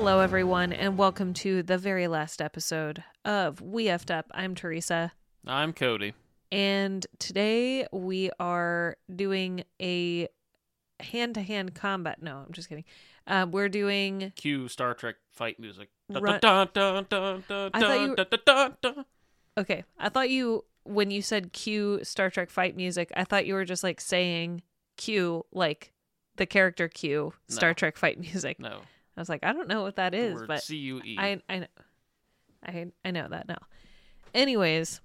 Hello, everyone, and welcome to the very last episode of We Effed Up. I'm Teresa, I'm Cody. and today we are doing a hand to hand combat. No, I'm just kidding. Uh, we're doing. Cue Star Trek fight music. Run- you. Okay, I thought you, when you said cue Star Trek fight music, I thought you were just like saying cue, like the character cue Star No. Trek fight music. No, I was like, I don't know what that is, the is, word but C-U-E. I I know I I know that now. Anyways,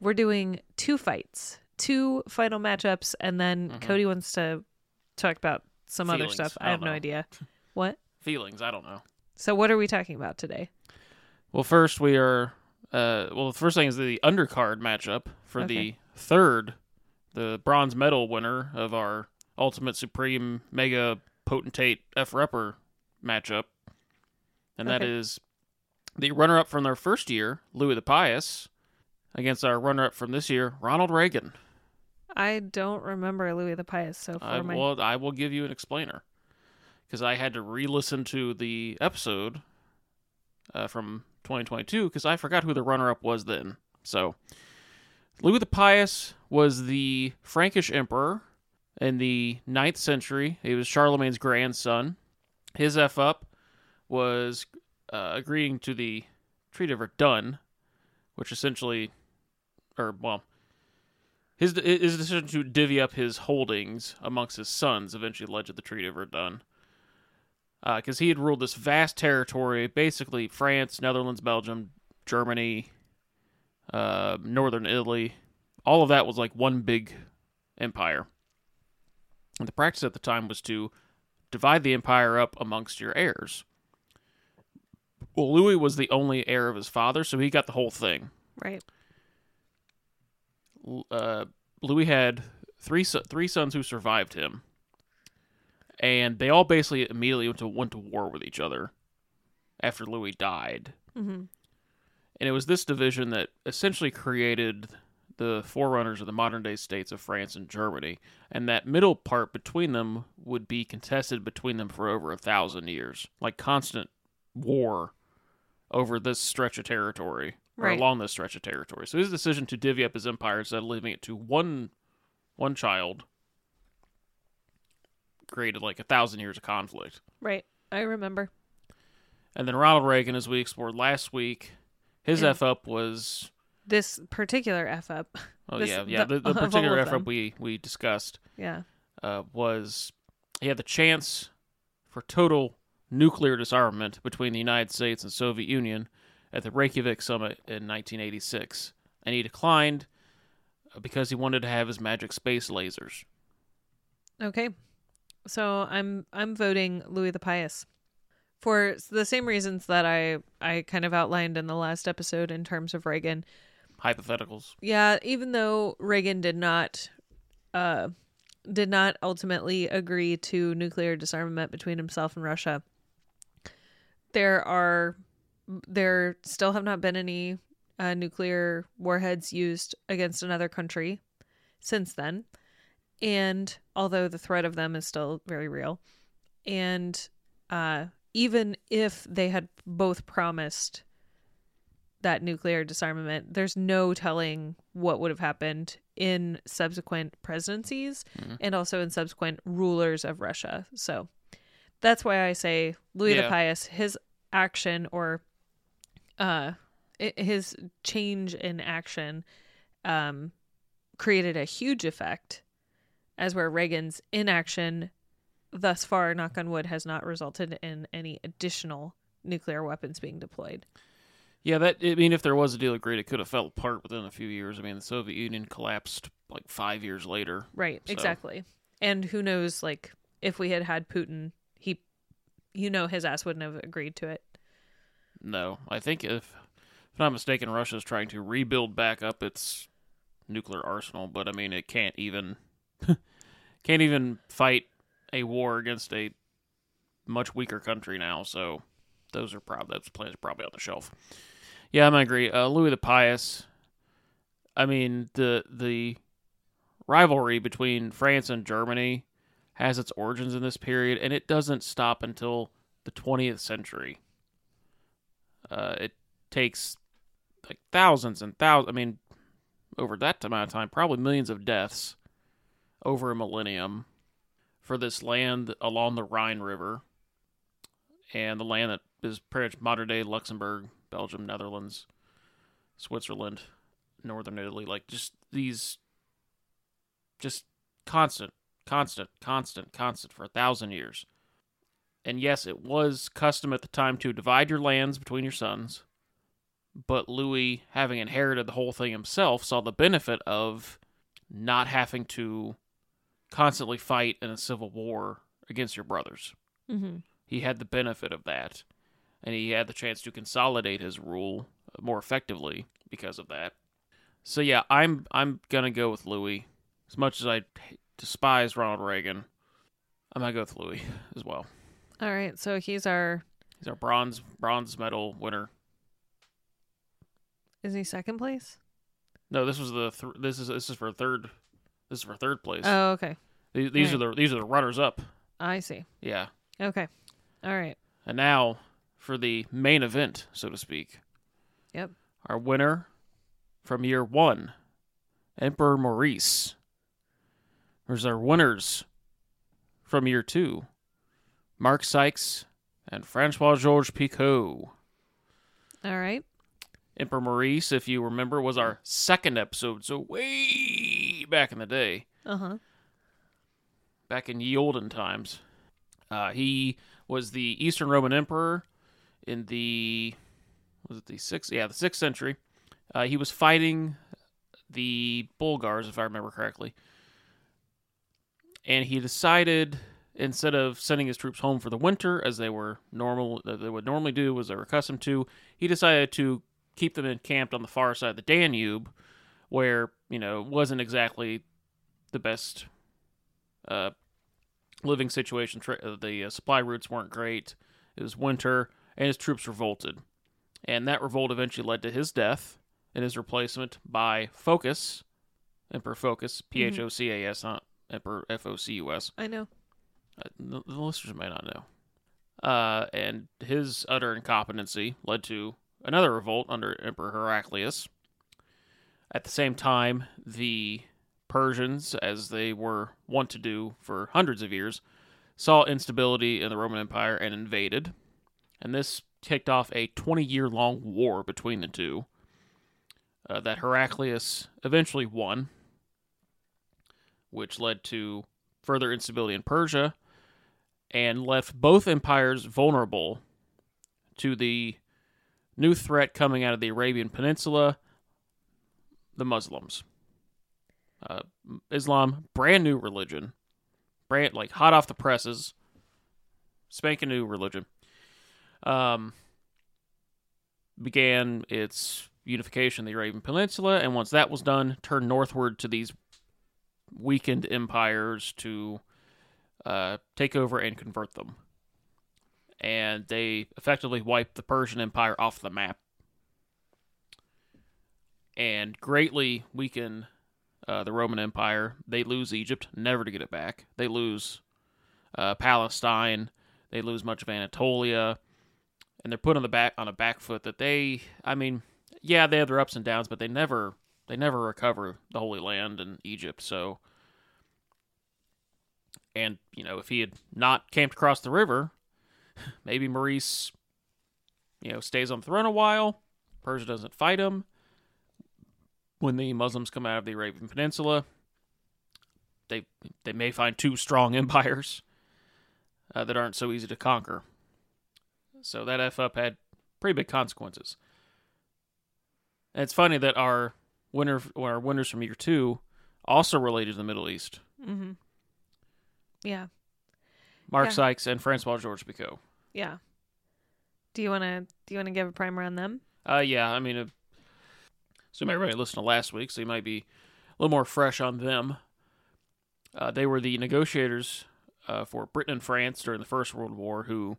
we're doing two fights, two final matchups, and then Mhm. Cody wants to talk about some other stuff. I I have don't no idea. What? Feelings, I don't know. So what are we talking about today? Well, first we are. Uh, well, the first thing is the undercard matchup for the third, the bronze medal winner of our Ultimate Supreme Mega Potentate F Repper matchup, and that Okay. is the runner-up from their first year, Louis the Pious, against our runner-up from this year, Ronald Reagan. I don't remember Louis the Pious, so for I, my well, I will give you an explainer because I had to re-listen to the episode uh, from 2022 because I forgot who the runner-up was then. So, Louis the Pious was the Frankish emperor in the 9th century. He was Charlemagne's grandson. His f up was uh, agreeing to the Treaty of Verdun, which essentially, or well, his his decision to divvy up his holdings amongst his sons eventually led to the Treaty of Verdun. Because he had ruled this vast territory, basically France, Netherlands, Belgium, Germany, uh, northern Italy. All of that was like one big empire. And the practice at the time was to divide the empire up amongst your heirs. Well, Louis was the only heir of his father, so he got the whole thing right. uh, Louis had three three sons who survived him, and they all basically immediately went to went to war with each other after Louis died. hmm And it was this division that essentially created the forerunners of the modern day states of France and Germany. And that middle part between them would be contested between them for over a thousand years, like constant war over this stretch of territory or Right. along this stretch of territory. So his decision to divvy up his empire instead of leaving it to one one child created like a thousand years of conflict. Right. I remember. And then Ronald Reagan, as we explored last week, his Yeah. F up was This particular F up. oh This- yeah yeah the- the, the particular f up we we discussed Yeah. uh, was he had the chance for total nuclear disarmament between the United States and Soviet Union at the Reykjavik summit in 1986, and he declined uh, because he wanted to have his magic space lasers. Okay. So I'm I'm voting Louis the Pious for the same reasons that I I kind of outlined in the last episode in terms of Reagan. Hypotheticals. Yeah, even though Reagan did not uh did not ultimately agree to nuclear disarmament between himself and Russia, there are there still have not been any uh, nuclear warheads used against another country since then. And although the threat of them is still very real, and uh, even if they had both promised that nuclear disarmament, there's no telling what would have happened in subsequent presidencies Mhm. and also in subsequent rulers of Russia. So that's why I say Louis the Pious, his action or uh his change in action um created a huge effect as where Reagan's inaction thus far knock on wood has not resulted in any additional nuclear weapons being deployed. Yeah, that I mean, if there was a deal agreed, it could have fell apart within a few years. I mean, the Soviet Union collapsed like five years later. Right, So- exactly. And who knows like if we had had Putin, he you know his ass wouldn't have agreed to it. No, I think if, if I'm not mistaken, Russia's trying to rebuild back up its nuclear arsenal, but I mean, it can't even can't even fight a war against a much weaker country now. So those are probably those plans are probably on the shelf. Yeah, I'm agree. Uh, Louis the Pious. I mean the the rivalry between France and Germany has its origins in this period, and it doesn't stop until the 20th century. Uh, it takes like thousands and thousands. I mean, over that amount of time, probably millions of deaths over a millennium for this land along the Rhine River and the land that is pretty much modern day Luxembourg, Belgium, Netherlands, Switzerland, northern Italy. Like just these, just constant, constant, constant, constant for a thousand years. And yes, it was custom at the time to divide your lands between your sons. But Louis, having inherited the whole thing himself, saw the benefit of not having to constantly fight in a civil war against your brothers. Mm-hmm. He had the benefit of that, and he had the chance to consolidate his rule more effectively because of that. So yeah, I'm I'm gonna go with Louis. As much as I despise Ronald Reagan, I'm gonna go with Louis as well. All right, so he's our. He's our bronze bronze medal winner. Is he second place? No, this was the th- this is this is for third. This is for third place. Oh, okay. these these right. are the these are the runners up. I see. Yeah, Okay. All right. and now for the main event, so to speak. Yep. Our winner from year one, Emperor Maurice. There's our winners from year two, Mark Sykes and Francois Georges Picot. All right. Emperor Maurice, if you remember, was our second episode, so way back in the day, Uh huh. back in ye olden times. Uh, he was the Eastern Roman Emperor in the was it the sixth? Yeah, the sixth century. Uh, he was fighting the Bulgars, if I remember correctly, and he decided instead of sending his troops home for the winter, as they were normal, they would normally do, as they were accustomed to, he decided to keep them encamped on the far side of the Danube, where you know wasn't exactly the best uh, living situation. Uh, the uh, supply routes weren't great. It was winter, and his troops revolted, and that revolt eventually led to his death and his replacement by Phocas, Emperor Focus, P H O C A S, not Emperor F O C U S. I know. Uh, the, the listeners may not know. Uh, and his utter incompetency led to another revolt under Emperor Heraclius. At the same time, the Persians, as they were wont to do for hundreds of years, saw instability in the Roman Empire and invaded. And this kicked off a 20 year long war between the two uh, that Heraclius eventually won, which led to further instability in Persia and left both empires vulnerable to the new threat coming out of the Arabian Peninsula the Muslims. Uh, Islam, brand new religion, brand like hot off the presses, spanking new religion. Um, began its unification in the Arabian Peninsula, and once that was done, turned northward to these weakened empires to uh, take over and convert them. And they effectively wiped the Persian Empire off the map and greatly weaken uh, the Roman Empire. They lose Egypt, never to get it back. They lose uh, Palestine. They lose much of Anatolia, and they're put on the back on a back foot that they. I mean, yeah, they have their ups and downs, but they never they never recover the Holy Land and Egypt. So, and you know, if he had not camped across the river, maybe Maurice, you know, stays on the throne a while. Persia doesn't fight him when the Muslims come out of the Arabian Peninsula, they they may find two strong empires uh, that aren't so easy to conquer. So that f up had pretty big consequences. And it's funny that our winner, our winners from year two, also related to the Middle East. Mm-hmm. Yeah. Mark Yeah. Sykes and Francois Georges Picot. Yeah. Do you wanna do you wanna give a primer on them? Uh, yeah, I mean, uh, so everybody listened to last week, so you might be a little more fresh on them. Uh, they were the negotiators uh, for Britain and France during the First World War who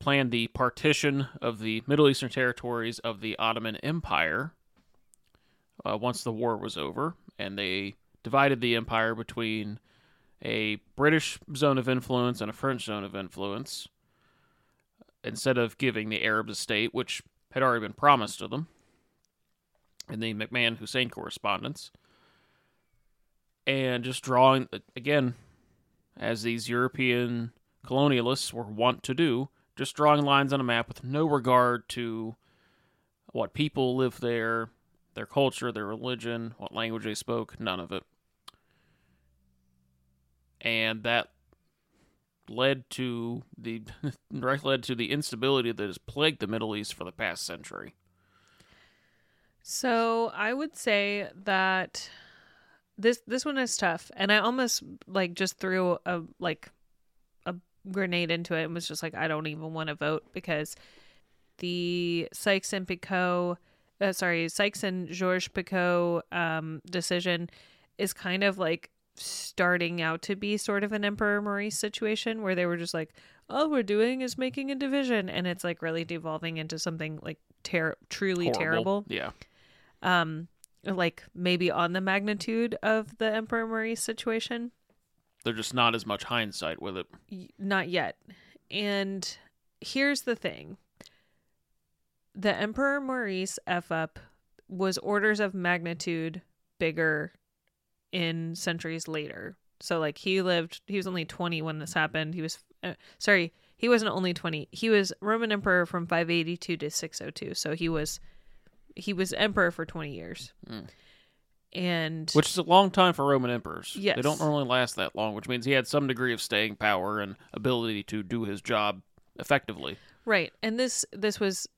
planned the partition of the Middle Eastern territories of the Ottoman Empire uh, once the war was over, and they divided the empire between a British zone of influence and a French zone of influence instead of giving the Arabs a state, which had already been promised to them in the McMahon Hussein correspondence. And just drawing, again, as these European colonialists were wont to do, just drawing lines on a map with no regard to what people live there, their culture, their religion, what language they spoke, none of it. And that led to the direct led to the instability that has plagued the Middle East for the past century. So I would say that this this one is tough, and I almost like just threw a like grenade into it and was just like, I don't even want to vote because the Sykes and Picot, uh, sorry, Sykes and Georges Picot um, decision is kind of like starting out to be sort of an Emperor Maurice situation where they were just like, all we're doing is making a division, and it's like really devolving into something like ter- truly Horrible. terrible. Yeah. Um, like maybe on the magnitude of the Emperor Maurice situation. There's just not as much hindsight with it. Not yet. And here's the thing the Emperor Maurice F up was orders of magnitude bigger in centuries later. So, like, he lived, he was only 20 when this happened. He was, uh, sorry, he wasn't only 20. He was Roman Emperor from 582 to 602. So he was, he was emperor for 20 years. Mm. And Which is a long time for Roman emperors. Yes. They don't normally last that long, which means he had some degree of staying power and ability to do his job effectively. Right. And this this was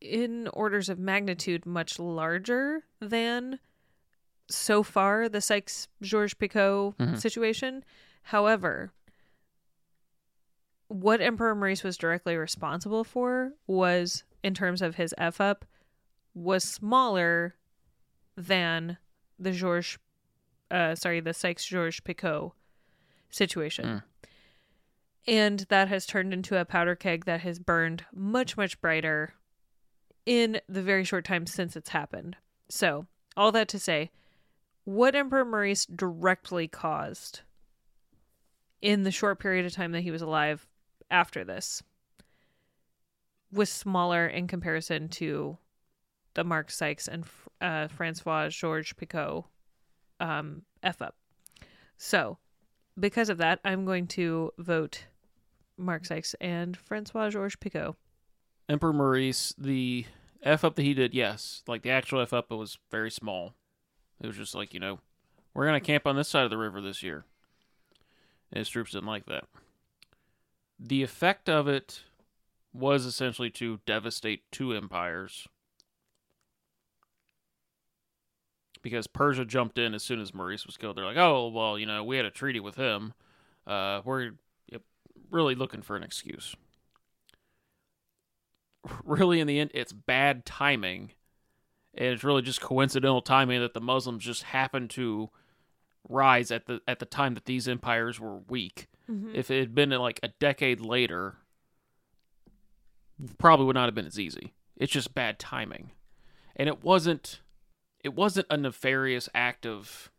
in orders of magnitude much larger than so far the Sykes Georges Picot Mhm. situation. However, what Emperor Maurice was directly responsible for was in terms of his F up was smaller than the Georges uh sorry, the Sykes Georges Picot situation. Mm. And that has turned into a powder keg that has burned much, much brighter in the very short time since it's happened. So, all that to say, what Emperor Maurice directly caused in the short period of time that he was alive after this was smaller in comparison to the Mark Sykes and uh, Francois Georges Picot um, F up. So, because of that, I'm going to vote Mark Sykes and Francois Georges Picot. Emperor Maurice, the F up that he did, yes. Like the actual F up, it was very small. It was just like, you know, we're going to camp on this side of the river this year. And his troops didn't like that. The effect of it was essentially to devastate two empires. Because Persia jumped in as soon as Maurice was killed. They're like, oh, well, you know, we had a treaty with him. Uh, we're really looking for an excuse. Really in the end it's bad timing. And it's really just coincidental timing that the muslims just happened to rise at the at the time that these empires were weak. If it had been like a decade later probably would not have been as easy. It's just bad timing. And it wasn't it wasn't a nefarious act of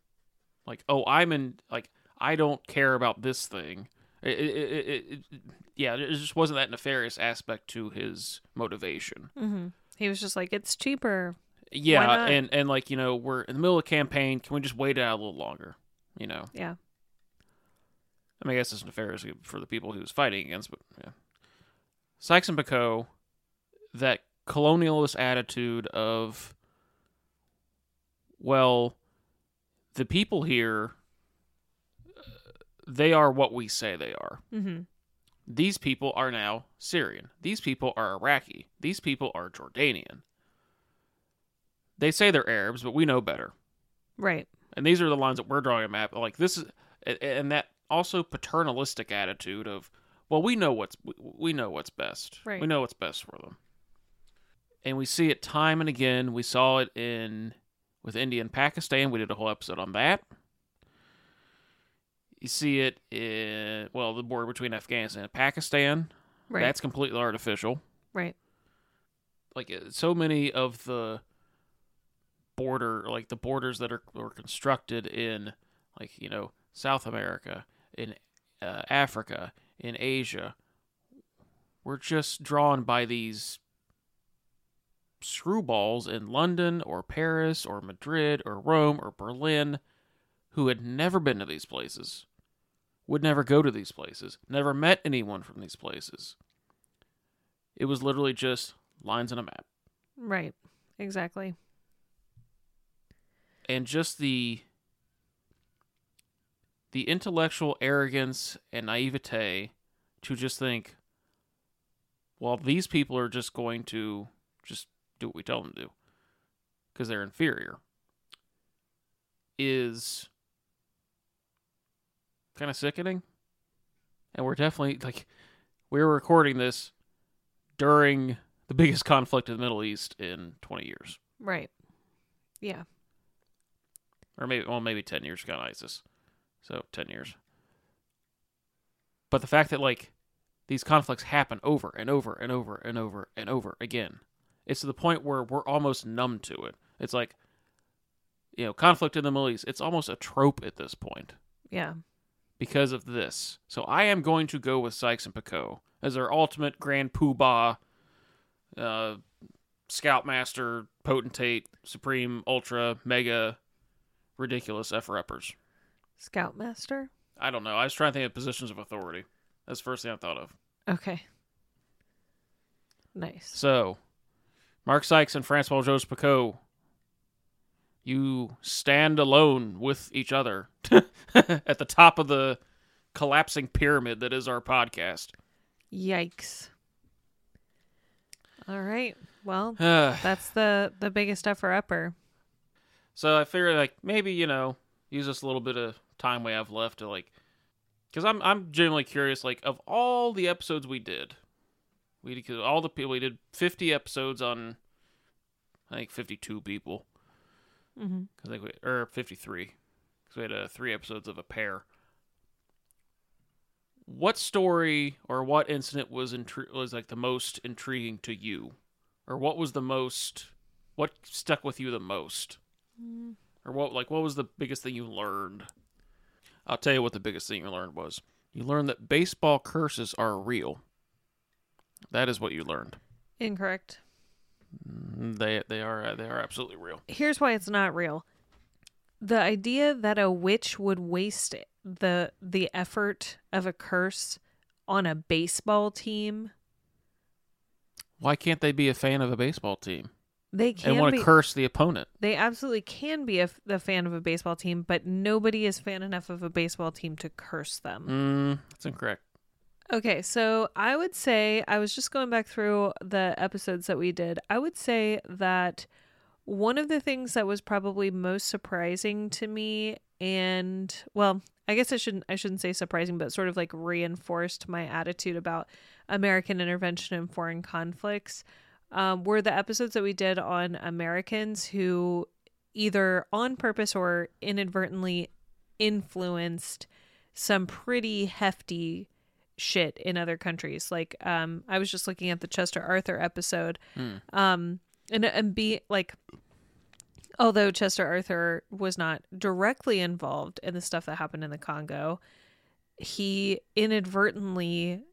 like oh i'm in like i don't care about this thing it, it, it, it, it, yeah, there just wasn't that nefarious aspect to his motivation. Mm-hmm. He was just like, it's cheaper. Yeah, and and like you know, we're in the middle of a campaign. Can we just wait it out a little longer? You know, Yeah. I mean, I guess it's nefarious for the people he was fighting against, but yeah. Sykes and Picot, that colonialist attitude of, well, the people here, uh, they are what we say they are. Mm-hmm. These people are now Syrian. These people are Iraqi. These people are Jordanian. They say they're Arabs, but we know better. Right. And these are the lines that we're drawing a map. Like this is, and that also paternalistic attitude of, well, we know what's we know what's best. Right. We know what's best for them. And we see it time and again. We saw it in with India and Pakistan. We did a whole episode on that. You see it in well, the border between Afghanistan and Pakistan. Right. That's completely artificial. right. Like uh, so many of the border, like the borders that are were constructed in, like you know, South America in uh, Africa, in Asia. We're just drawn by these screwballs in London or Paris or Madrid or Rome or Berlin who had never been to these places, would never go to these places, never met anyone from these places. It was literally just lines on a map. Right. Exactly. And just the the intellectual arrogance and naivete to just think, well, these people are just going to just do what we tell them to do because they're inferior is kind of sickening. And we're definitely like we're recording this during the biggest conflict in the Middle East in 20 years, Right. Yeah. or maybe well maybe 10 years. Got ISIS, so 10 years. But the fact that like these conflicts happen over and over and over and over and over again, it's to the point where we're almost numb to it. It's like you know conflict in the Middle East. It's almost a trope at this point. Yeah. because of this. So I am going to go with Sykes and Picot as our ultimate grand poobah, uh, scoutmaster, potentate, supreme, ultra, mega, ridiculous effer uppers. Scoutmaster. I don't know. I was trying to think of positions of authority. That's the first thing I thought of. Okay. Nice. So, Mark Sykes and Francois Joseph Picot, you stand alone with each other at the top of the collapsing pyramid that is our podcast. Yikes. All right. Well, that's the the biggest upper upper. So I figured like maybe you know use this little bit of time we have left to like because I'm I'm genuinely curious like of all the episodes we did, we did all the people we did 50 episodes on I think 52 people Mm-hmm. because I think we or 53 because we had uh, three episodes of a pair. What story or what incident was intri- was like the most intriguing to you, or what was the most what stuck with you the most, or what like what was the biggest thing you learned? I'll tell you what the biggest thing you learned was. You learned that baseball curses are real. That is what you learned. Incorrect. They they are they are absolutely real. Here's why it's not real. The idea that a witch would waste the the effort of a curse on a baseball team, Why can't they be a fan of a baseball team they can and want be to curse the opponent? they absolutely can be a, f- a fan of a baseball team, but nobody is fan enough of a baseball team to curse them. Mm, that's incorrect. Okay, so I would say I was just going back through the episodes that we did. I would say that one of the things that was probably most surprising to me and well, I guess I shouldn't I shouldn't say surprising, but sort of like reinforced my attitude about American intervention in foreign conflicts um, were the episodes that we did on Americans who either on purpose or inadvertently influenced some pretty hefty shit in other countries. Like um I was just looking at the Chester Arthur episode. Hmm. Um and and be like although Chester Arthur was not directly involved in the stuff that happened in the Congo, he inadvertently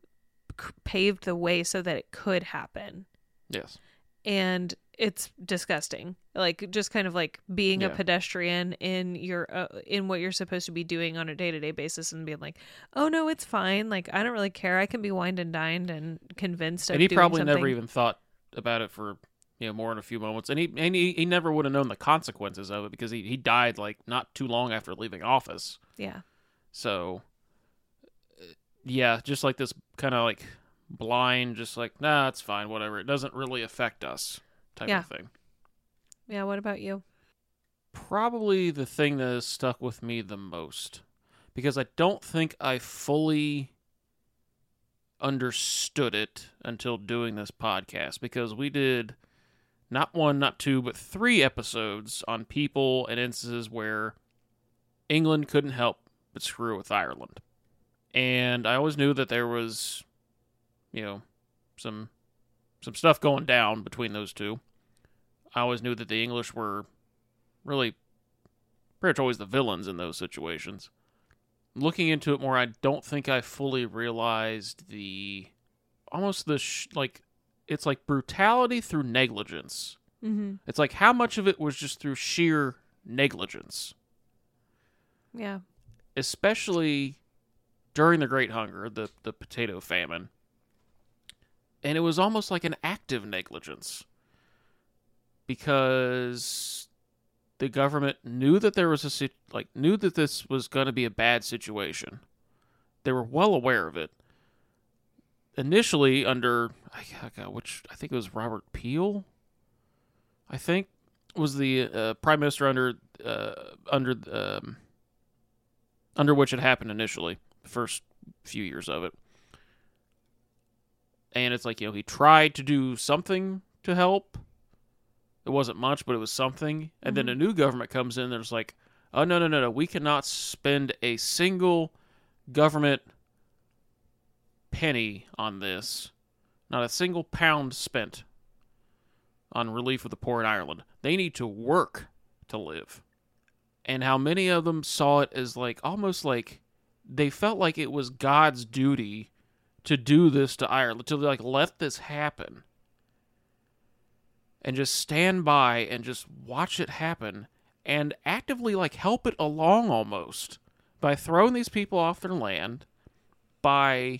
c- paved the way so that it could happen. Yes. And it's disgusting. Like just kind of like being a pedestrian in your uh, in what you're supposed to be doing on a day-to-day basis and being like, "Oh no, it's fine. Like I don't really care. I can be wined and dined and convinced of and he probably something. never even thought about it for you know more in a few moments, and he and he, he never would have known the consequences of it because he he died like not too long after leaving office. Yeah. So yeah, just like this kind of like blind, just like nah, it's fine, whatever. It doesn't really affect us type Yeah. of thing. Yeah, what about you? probably the thing that has stuck with me the most because I don't think I fully understood it until doing this podcast because we did not one, not two, but three episodes on people and instances where England couldn't help but screw with Ireland. And I always knew that there was, you know, some some stuff going down between those two. I always knew that the English were really pretty much always the villains in those situations. looking into it more, I don't think I fully realized the almost the sh- like it's like brutality through negligence. Mm-hmm. It's like how much of it was just through sheer negligence, Yeah. especially during the Great Hunger, the the potato famine. And it was almost like an active negligence because the government knew that there was a like knew that this was going to be a bad situation. They were well aware of it. Initially, under I which I think it was Robert Peel. I think was the uh, prime minister under uh, under um, under which it happened initially, the first few years of it. And it's like you know he tried to do something to help, it wasn't much, but it was something. And then mm-hmm. a new government comes in. There's like, oh no no no no, we cannot spend a single government penny on this. Not a single pound spent on relief of the poor in Ireland. They need to work to live. And how many of them saw it as like almost like they felt like it was God's duty to do this to Ireland, to like let this happen and just stand by and just watch it happen and actively like help it along almost by throwing these people off their land by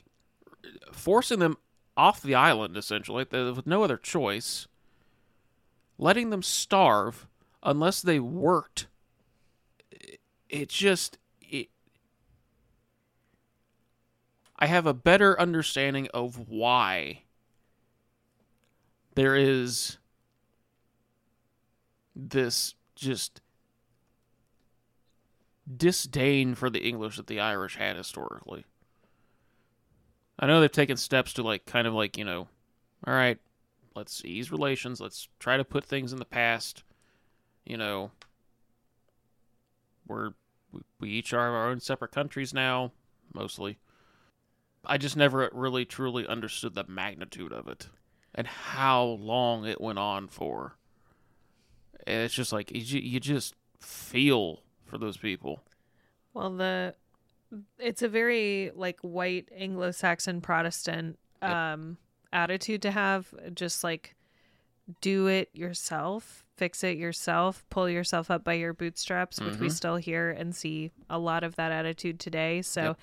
forcing them off the island essentially with no other choice letting them starve unless they worked. It just it I have a better understanding of why there is this just disdain for the English that the Irish had historically. I know they've taken steps to like kind of like, you know, all right, let's ease relations, let's try to put things in the past. You know, we're we, we each are our own separate countries now, mostly. I just never really truly understood the magnitude of it and how long it went on for. And it's just like you, you just feel for those people. Well, the it's a very like white Anglo-Saxon Protestant Yep. um attitude to have just like do it yourself, fix it yourself, pull yourself up by your bootstraps, which we Mhm. still hear and see a lot of that attitude today. So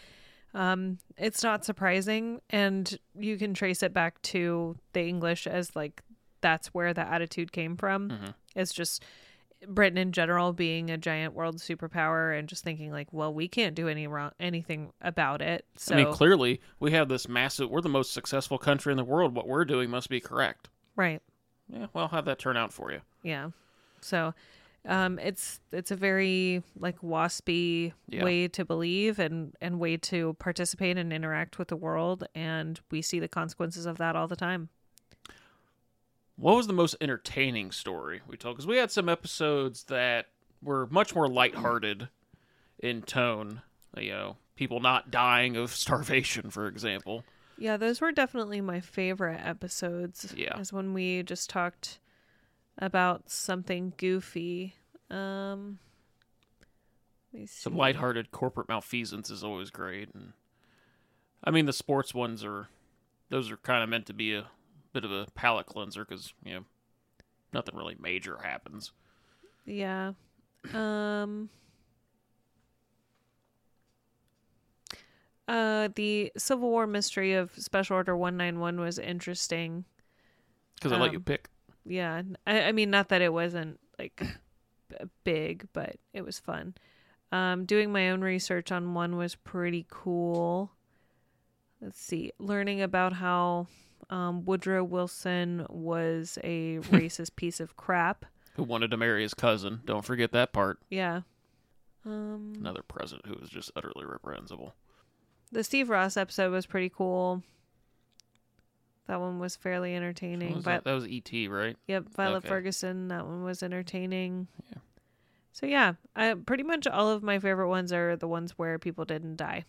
um it's not surprising and you can trace it back to the English as like that's where the attitude came from. Mhm. It's just Britain in general being a giant world superpower and just thinking like, well, we can't do any wrong anything about it. So I mean, clearly we have this massive. We're the most successful country in the world. What we're doing must be correct. right, Yeah, well, have that turn out for you. yeah. So um, it's it's a very like waspy Yeah. way to believe and and way to participate and interact with the world, and we see the consequences of that all the time. What was the most entertaining story we told? Because we had some episodes that were much more lighthearted in tone. You know, people not dying of starvation, for example. Yeah, those were definitely my favorite episodes. Yeah. Is when we just talked about something goofy. Um Some lighthearted corporate malfeasance is always great, and I mean the sports ones are those are kind of meant to be a bit of a palate cleanser because you know nothing really major happens. Yeah. Um Uh the Civil War mystery of Special Order 191 was interesting. Because I let you Um, pick. Yeah. I, I mean not that it wasn't like big, but it was fun. Um doing my own research on one was pretty cool. Let's see. Learning about how um, Woodrow Wilson was a racist piece of crap. Who wanted to marry his cousin? Don't forget that part. Yeah. Um, Another president who was just utterly reprehensible. The Steve Ross episode was pretty cool. That one was fairly entertaining. was But that? that was E.T., right? yep, Violet Okay. Ferguson, that one was entertaining. Yeah. So yeah, I pretty much all of my favorite ones are the ones where people didn't die.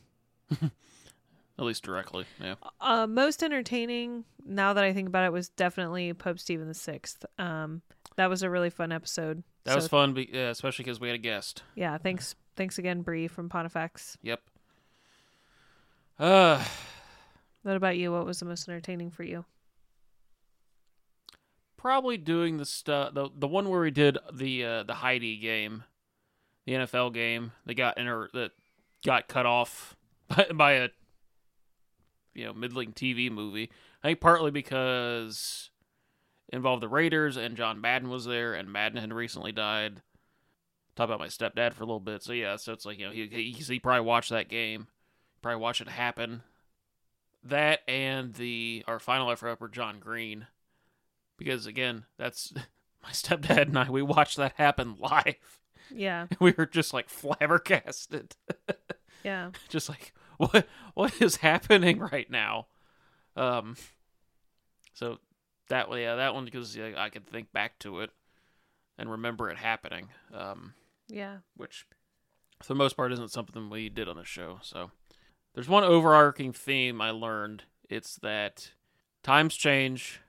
At least directly. Yeah. Uh, most entertaining, now that I think about it, was definitely Pope Stephen the Sixth. Um, that was a really fun episode. That So, was fun, be- yeah, especially because we had a guest. Yeah, thanks, thanks again, Bree from Pontifex. Yep. Uh, What about you? What was the most entertaining for you? probably doing the stuff the the one where we did the uh, the Heidi game, the NFL game that got inter- that got cut off by, by a you know middling TV movie. I think partly because involved the Raiders and John Madden was there, and Madden had recently died. Talk about my stepdad for a little bit. So yeah, so it's like you know he he, he probably watched that game, probably watched it happen. That and the our final effort for John Green, because again that's my stepdad and I we watched that happen live. Yeah, We were just like flabbergasted, yeah, just like what what is happening right now. Um, so that way, yeah, that one because yeah, I could think back to it and remember it happening. Um, yeah. which for the most part isn't something we did on the show. So there's one overarching theme I learned. It's that times change,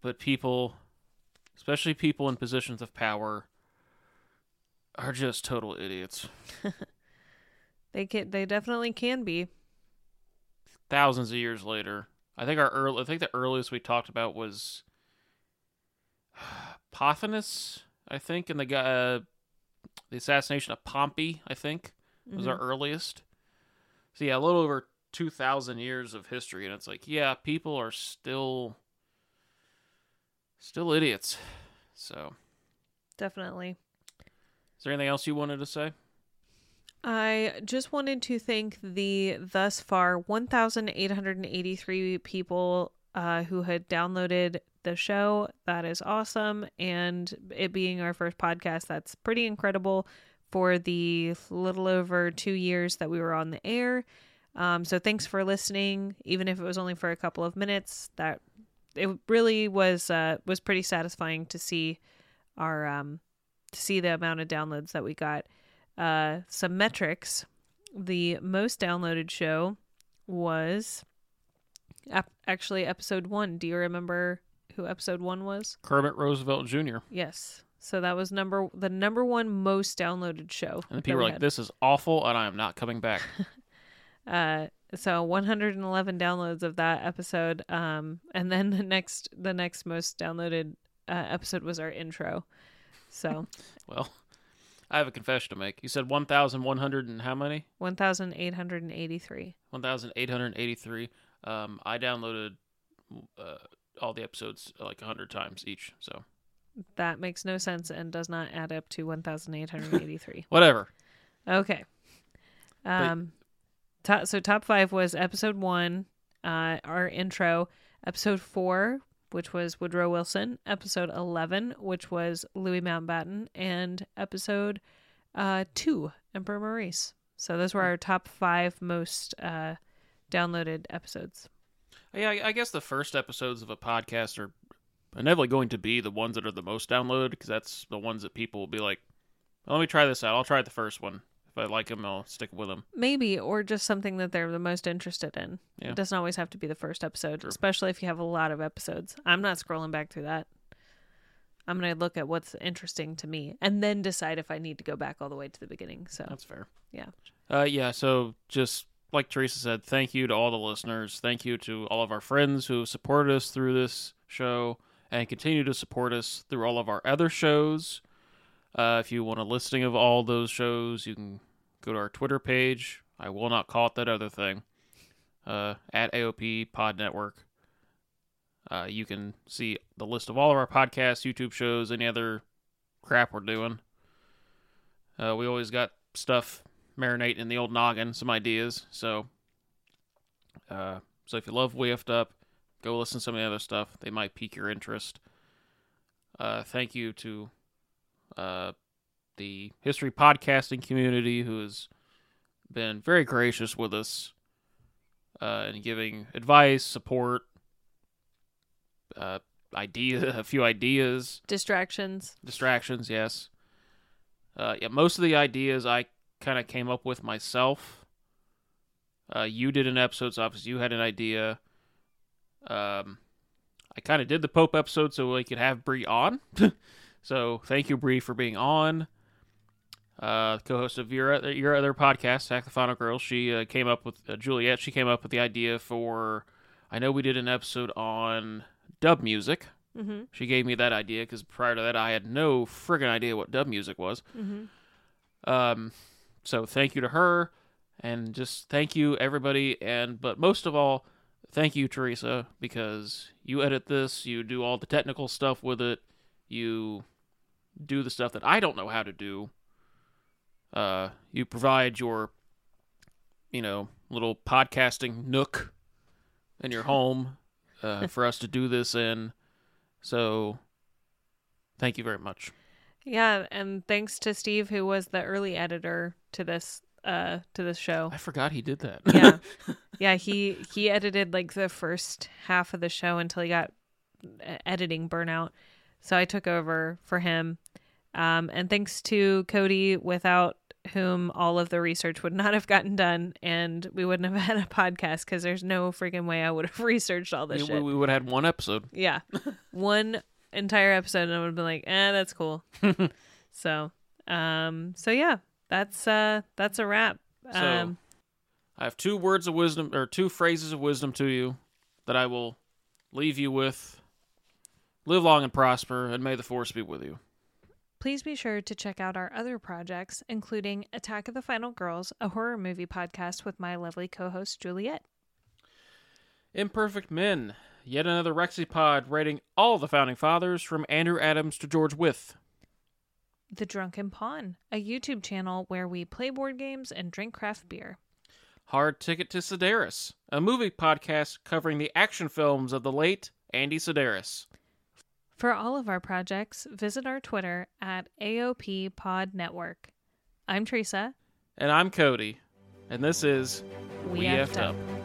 but people, especially people in positions of power, are just total idiots. They can. They definitely can be. Thousands of years later, I think our early, I think the earliest we talked about was Pothinus. I think, and the guy, uh, the assassination of Pompey. I think. was our Mhm. earliest. So yeah, a little over two thousand years of history, and it's like, yeah, people are still still idiots. So, definitely. is there anything else you wanted to say? I just wanted to thank the thus far 1,883 people uh, who had downloaded the show. That is awesome. And it being our first podcast, that's pretty incredible for the little over two years that we were on the air. Um, so thanks for listening, even if it was only for a couple of minutes. That it really was uh, was pretty satisfying to see our um, to see the amount of downloads that we got uh, some metrics. The most downloaded show was ap- actually episode one. Do you remember who episode one was? Kermit Roosevelt Jr. Yes. So that was number the number one most downloaded show. And people were like, had. "This is awful, and I am not coming back." Uh, so 111 downloads of that episode. Um, and then the next the next most downloaded uh, episode was our intro. So well, I have a confession to make. You said one thousand one hundred and how many? 1,883. One thousand eight hundred eighty-three. Um, I downloaded uh, all the episodes like a hundred times each. So That makes no sense and does not add up to 1,883. whatever. Okay. Um, top, so top five was episode one, uh, our intro, episode four, which was Woodrow Wilson, episode 11, which was Louis Mountbatten, and episode uh, two, Emperor Maurice. So those were our top five most uh, downloaded episodes. Yeah, I guess the first episodes of a podcast are inevitably going to be the ones that are the most downloaded because that's the ones that people will be like, "Let me try this out. I'll try the first one. If I like them, I'll stick with them." Maybe, or just something that they're the most interested in. Yeah. It doesn't always have to be the first episode, True. especially if you have a lot of episodes. I'm not scrolling back through that. I'm going to look at what's interesting to me and then decide if I need to go back all the way to the beginning. So, That's fair. Yeah. Uh, yeah. So just like Teresa said, thank you to all the listeners. Thank you to all of our friends who supported us through this show and continue to support us through all of our other shows. Uh, if you want a listing of all those shows, you can go to our Twitter page. I will not call it that other thing. Uh, at AOP Pod Network. Uh, you can see the list of all of our podcasts, YouTube shows, any other crap we're doing. Uh, we always got stuff marinate in the old noggin, some ideas. So, uh, so if you love We Effed Up, go listen to some of the other stuff. They might pique your interest. Uh, thank you to uh, the history podcasting community who has been very gracious with us uh, and giving advice, support, uh, idea, a few ideas distractions. distractions yes uh, yeah most of the ideas i kind of came up with myself uh, you did an episode so obviously you had an idea um, i kind of did the pope episode so we could have Bree on so thank you Bree for being on uh, co-host of your your other podcast, Sack the Final Girl. She uh, came up with uh, Juliet. She came up with the idea for. I know we did an episode on dub music. Mm-hmm. She gave me that idea because prior to that, I had no friggin' idea what dub music was. Mm-hmm. Um, so thank you to her, and just thank you everybody, and but most of all, thank you Teresa because you edit this, you do all the technical stuff with it, you do the stuff that I don't know how to do. Uh, you provide your, you know, little podcasting nook in your home uh, for us to do this in. So, thank you very much. Yeah, and thanks to Steve, who was the early editor to this uh to this show. I forgot he did that. Yeah, yeah. He he edited like the first half of the show until he got uh, editing burnout. So I took over for him. Um, and thanks to Cody, without whom all of the research would not have gotten done, and we wouldn't have had a podcast because there's no freaking way I would have researched all this we, shit. we would have had one episode. Yeah. One entire episode and I would have been like, eh, that's cool. so um so yeah, that's uh that's a wrap. So, Um I have two words of wisdom or two phrases of wisdom to you that I will leave you with. Live long and prosper, and may the force be with you. please be sure to check out our other projects, including Attack of the Final Girls, a horror movie podcast with my lovely co-host Juliet. Imperfect Men, yet another Rexipod rating all the founding fathers from Andrew Adams to George Wythe. The Drunken Pawn, a YouTube channel where we play board games and drink craft beer. Hard Ticket to Sidaris, a movie podcast covering the action films of the late Andy Sidaris. For all of our projects, visit our Twitter at AOP Pod Network. I'm Teresa. And I'm Cody, and this is We We Effed Up. Up.